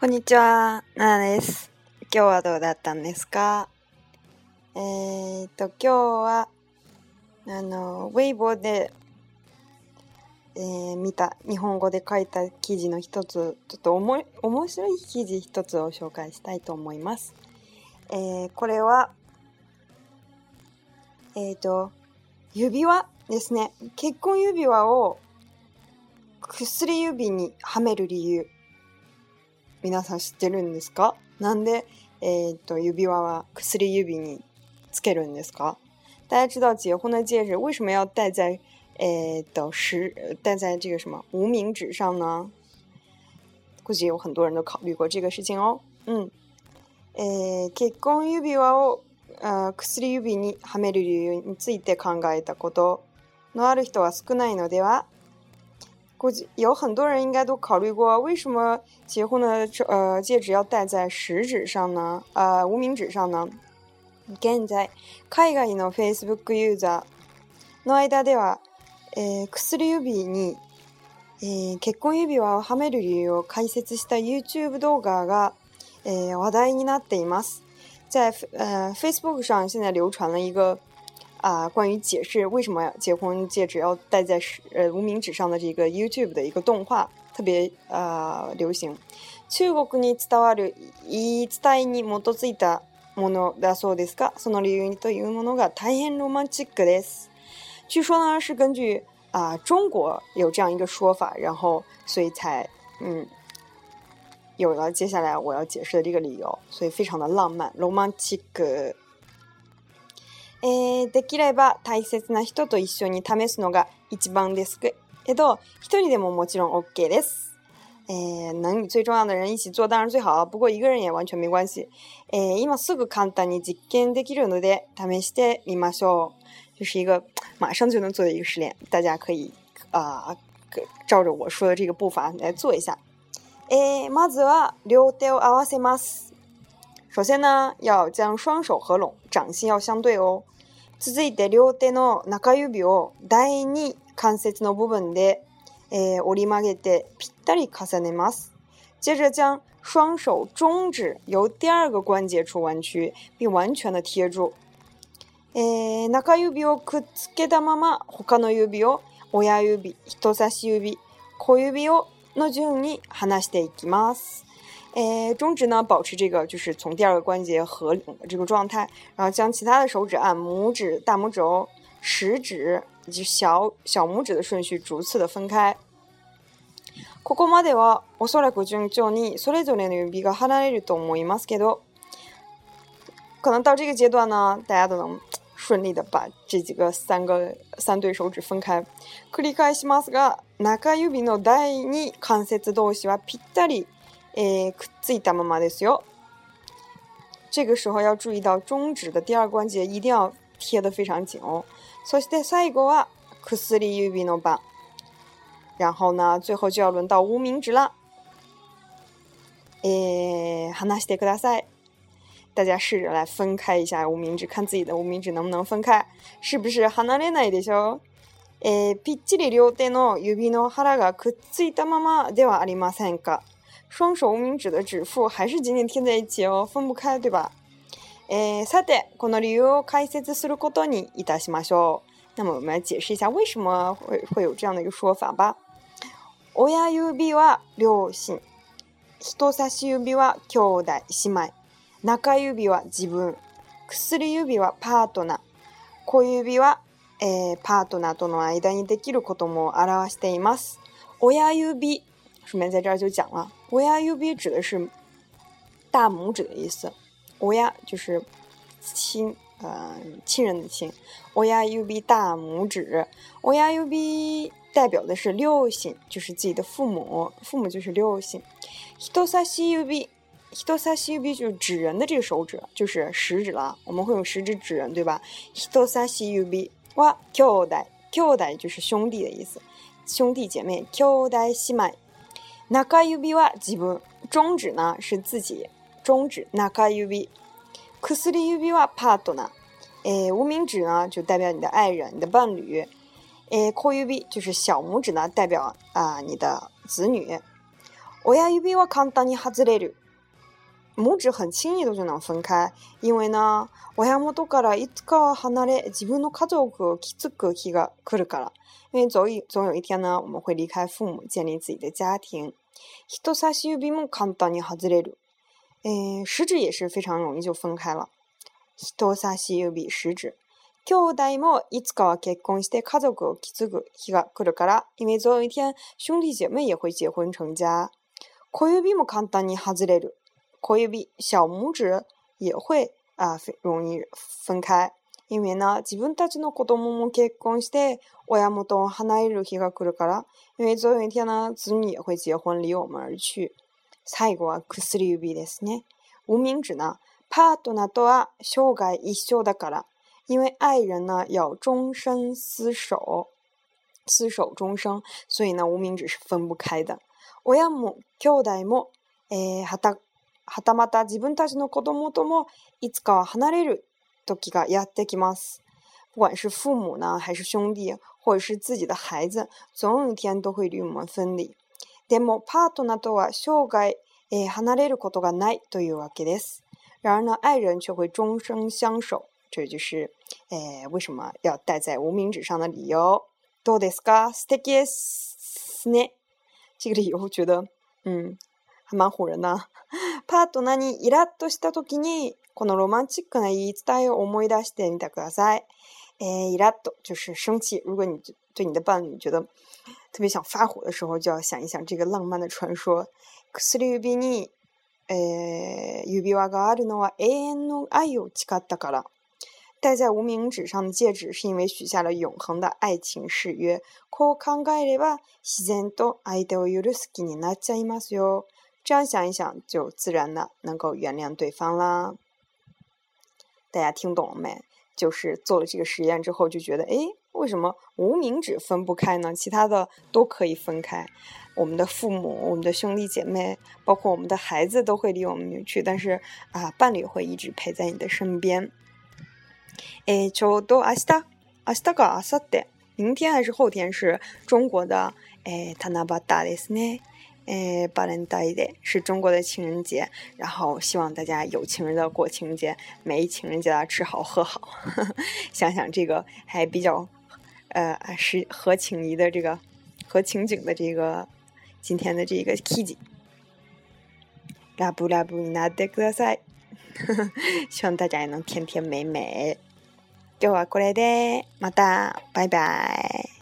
こんにちは、ななです。今日はどうだったんですか？えー、っと、今日は、あの、ウェイボーで、えー、見た、日本語で書いた記事の一つ、ちょっとおも面白い記事一つを紹介したいと思います。えー、これは、えっ、と、指輪ですね。結婚指輪を薬指にはめる理由。皆さん知ってるんですか？なんで、えっ、と、指輪は薬指につけるんですか？大家知道结婚的戒指为什么要戴在诶的食戴在这个什么？无名指上呢？估计有很多人都考虑过这个事情哦。嗯，え結婚指輪を薬指にはめる理由について考えたこと。のある人は少ないのでは？估计有很多人应该都考虑过，为什么结婚的呃戒指要戴在食指上呢？呃，无名指上呢？現在、海外の Facebook ユーザーの間では、えー、薬指に、えー、結婚指輪をはめる理由を解説した YouTube 動画が、えー、話題になっています。在呃 Facebook 上现在流传了一个啊，关于解释为什么结婚戒指要戴在呃无名指上的这个 YouTube 的一个动画，特别呃流行。中国に伝わる言い伝えに基づいたものだそうですが、その理由というものが大変ロマンチックです。据说呢是根据啊中国有这样一个说法，然后所以才嗯有了接下来我要解释的这个理由，所以非常的浪漫，romantic。 えー、できれば大切な人と一緒に試すのが一番ですけど、一人でももちろん OK です。えー、能与最重要的人一起做当然最好，不过一个人也完全没关系。えー、今すぐ簡単に実験できるので試してみましょう。就是一个马上就能做的一个实验，大家可以啊、呃、照着我说的这个步伐来做一下。えー、まずは両手を合わせます。首先呢，要将双手合拢，掌心要相对哦。続いて両手の中指を第二関節の部分で、えー、折り曲げてぴったり重ねます。接着将双手中指由第二个关节处弯曲，并完全的贴住。えー、中指をくっつけたまま他の指を親指、人差し指、小指をの順に離していきます。诶，中指呢，保持这个就是从第二个关节合拢的这个状态，然后将其他的手指按拇指、大拇指、食指以及小小拇指的顺序逐次的分开。ここまではおそらく順調にそれぞれの指が離れると思いますけど，可能到这个阶段呢，大家都能顺利的把这几个三个三对手指分开。繰り返しますが、中指の第二関節同士はぴったり。 诶，くっついたままですよ。这个时候要注意到中指的第二关节一定要贴得非常紧哦。そして最後は薬指の番。然后呢，最后就要轮到无名指了。诶，離してください。大家试着来分开一下无名指，看自己的无名指能不能分开，是不是離れないでしょう？えぴっちり両手の指の腹がくっついたままではありませんか？双手无名指的指腹还是紧紧贴在一起哦，分不开，对吧？诶，さて、この理由を解説することにいたしましょう。那么我们来解释一下为什么会会有这样的一个说法吧。親指は両親、人差し指は兄弟、姉妹、中指は自分、薬指はパートナー、小指は、えー、パートナーとの間にできることも表しています。親指顺便在这儿就讲了，oya ub 指的是大拇指的意思，oya 就是亲，呃，亲人的亲，oya ub 大拇指，oya ub 代表的是六亲，就是自己的父母，父母就是六亲。hitosashi ub，hitosashi ub 就是指人的这个手指，就是食指了，我们会用食指指人，对吧？hitosashi ub 哇，兄弟，兄弟就是兄弟的意思，兄弟姐妹，兄弟姉妹。中指は自分。中指呢是自己。中指中指。薬指はパートナー。诶，无名指呢就代表你的爱人、你的伴侣。诶，小指就是小拇指呢，代表啊你的子女。 親指は簡単に外れる。拇指很轻易的就能分开，因为呢，親元からいつかは離れ、自分の家族を築く日が来るから。因为总有总有一天呢，我们会离开父母，建立自己的家庭。 人差し指も簡単に外れる。诶，食指也是非常容易就分开了。人差し指、食指。兄弟もいつかは結婚して家族を築く日が来るから。因为总有一天兄弟姐妹也会结婚成家。小指も簡単に外れる。小指、小拇指也会啊，容易分开。 因为呢，自分たちの子供も結婚して親元を離れる日が来るから。因为总有一天呢，子女也会结婚，离我们而去。最後は薬指ですね。無名指呢，パートナーとは生涯一緒だから。因为爱人呢要终身厮守，厮守终生，所以呢无名指是分不开的。親も兄弟も、えー、はたはたまた自分たちの子供ともいつかは離れる時がやってきます。不管是父母呢，还是兄弟，或者是自己的孩子，总有一天都会与我们分离。でもパートナーとは生涯、えー、離れることがないというわけです。然而呢，爱人却会终生相守，这就是，诶、为什么要戴在无名指上的理由。どうですか？素敵ですね。这个理由觉得，嗯，还蛮唬人的。 パートナーにイラッとした時に、このロマンチックな言い伝えを思い出してみてください。诶，イラッと就是生气。如果你对你的伴侣觉得特别想发火的时候，就要想一想这个浪漫的传说。薬指に、えー指輪があるのは永遠の愛を誓ったから。戴在无名指上的戒指，是因为许下了永恒的爱情誓约。こう考えれば、自然と相手を許す気になっちゃいますよ。这样想一想，就自然的能够原谅对方啦。大家听懂了没？就是做了这个实验之后，就觉得，哎，为什么无名指分不开呢？其他的都可以分开。我们的父母、我们的兄弟姐妹，包括我们的孩子，都会离我们远去，但是啊，伴侣会一直陪在你的身边。诶，ちょうど明日、明日か明後日、明天还是后天是中国的诶七夕ですね。 诶，バレンタイン是中国的情人节，然后希望大家有情人的过情人节，没情人节的吃好喝好。想想这个还比较呃是合情谊的这个合情景的这个今天的这个 Kiji，ラブラブになってください。希望大家也能甜甜美美。今日はこれでまたバイバイ。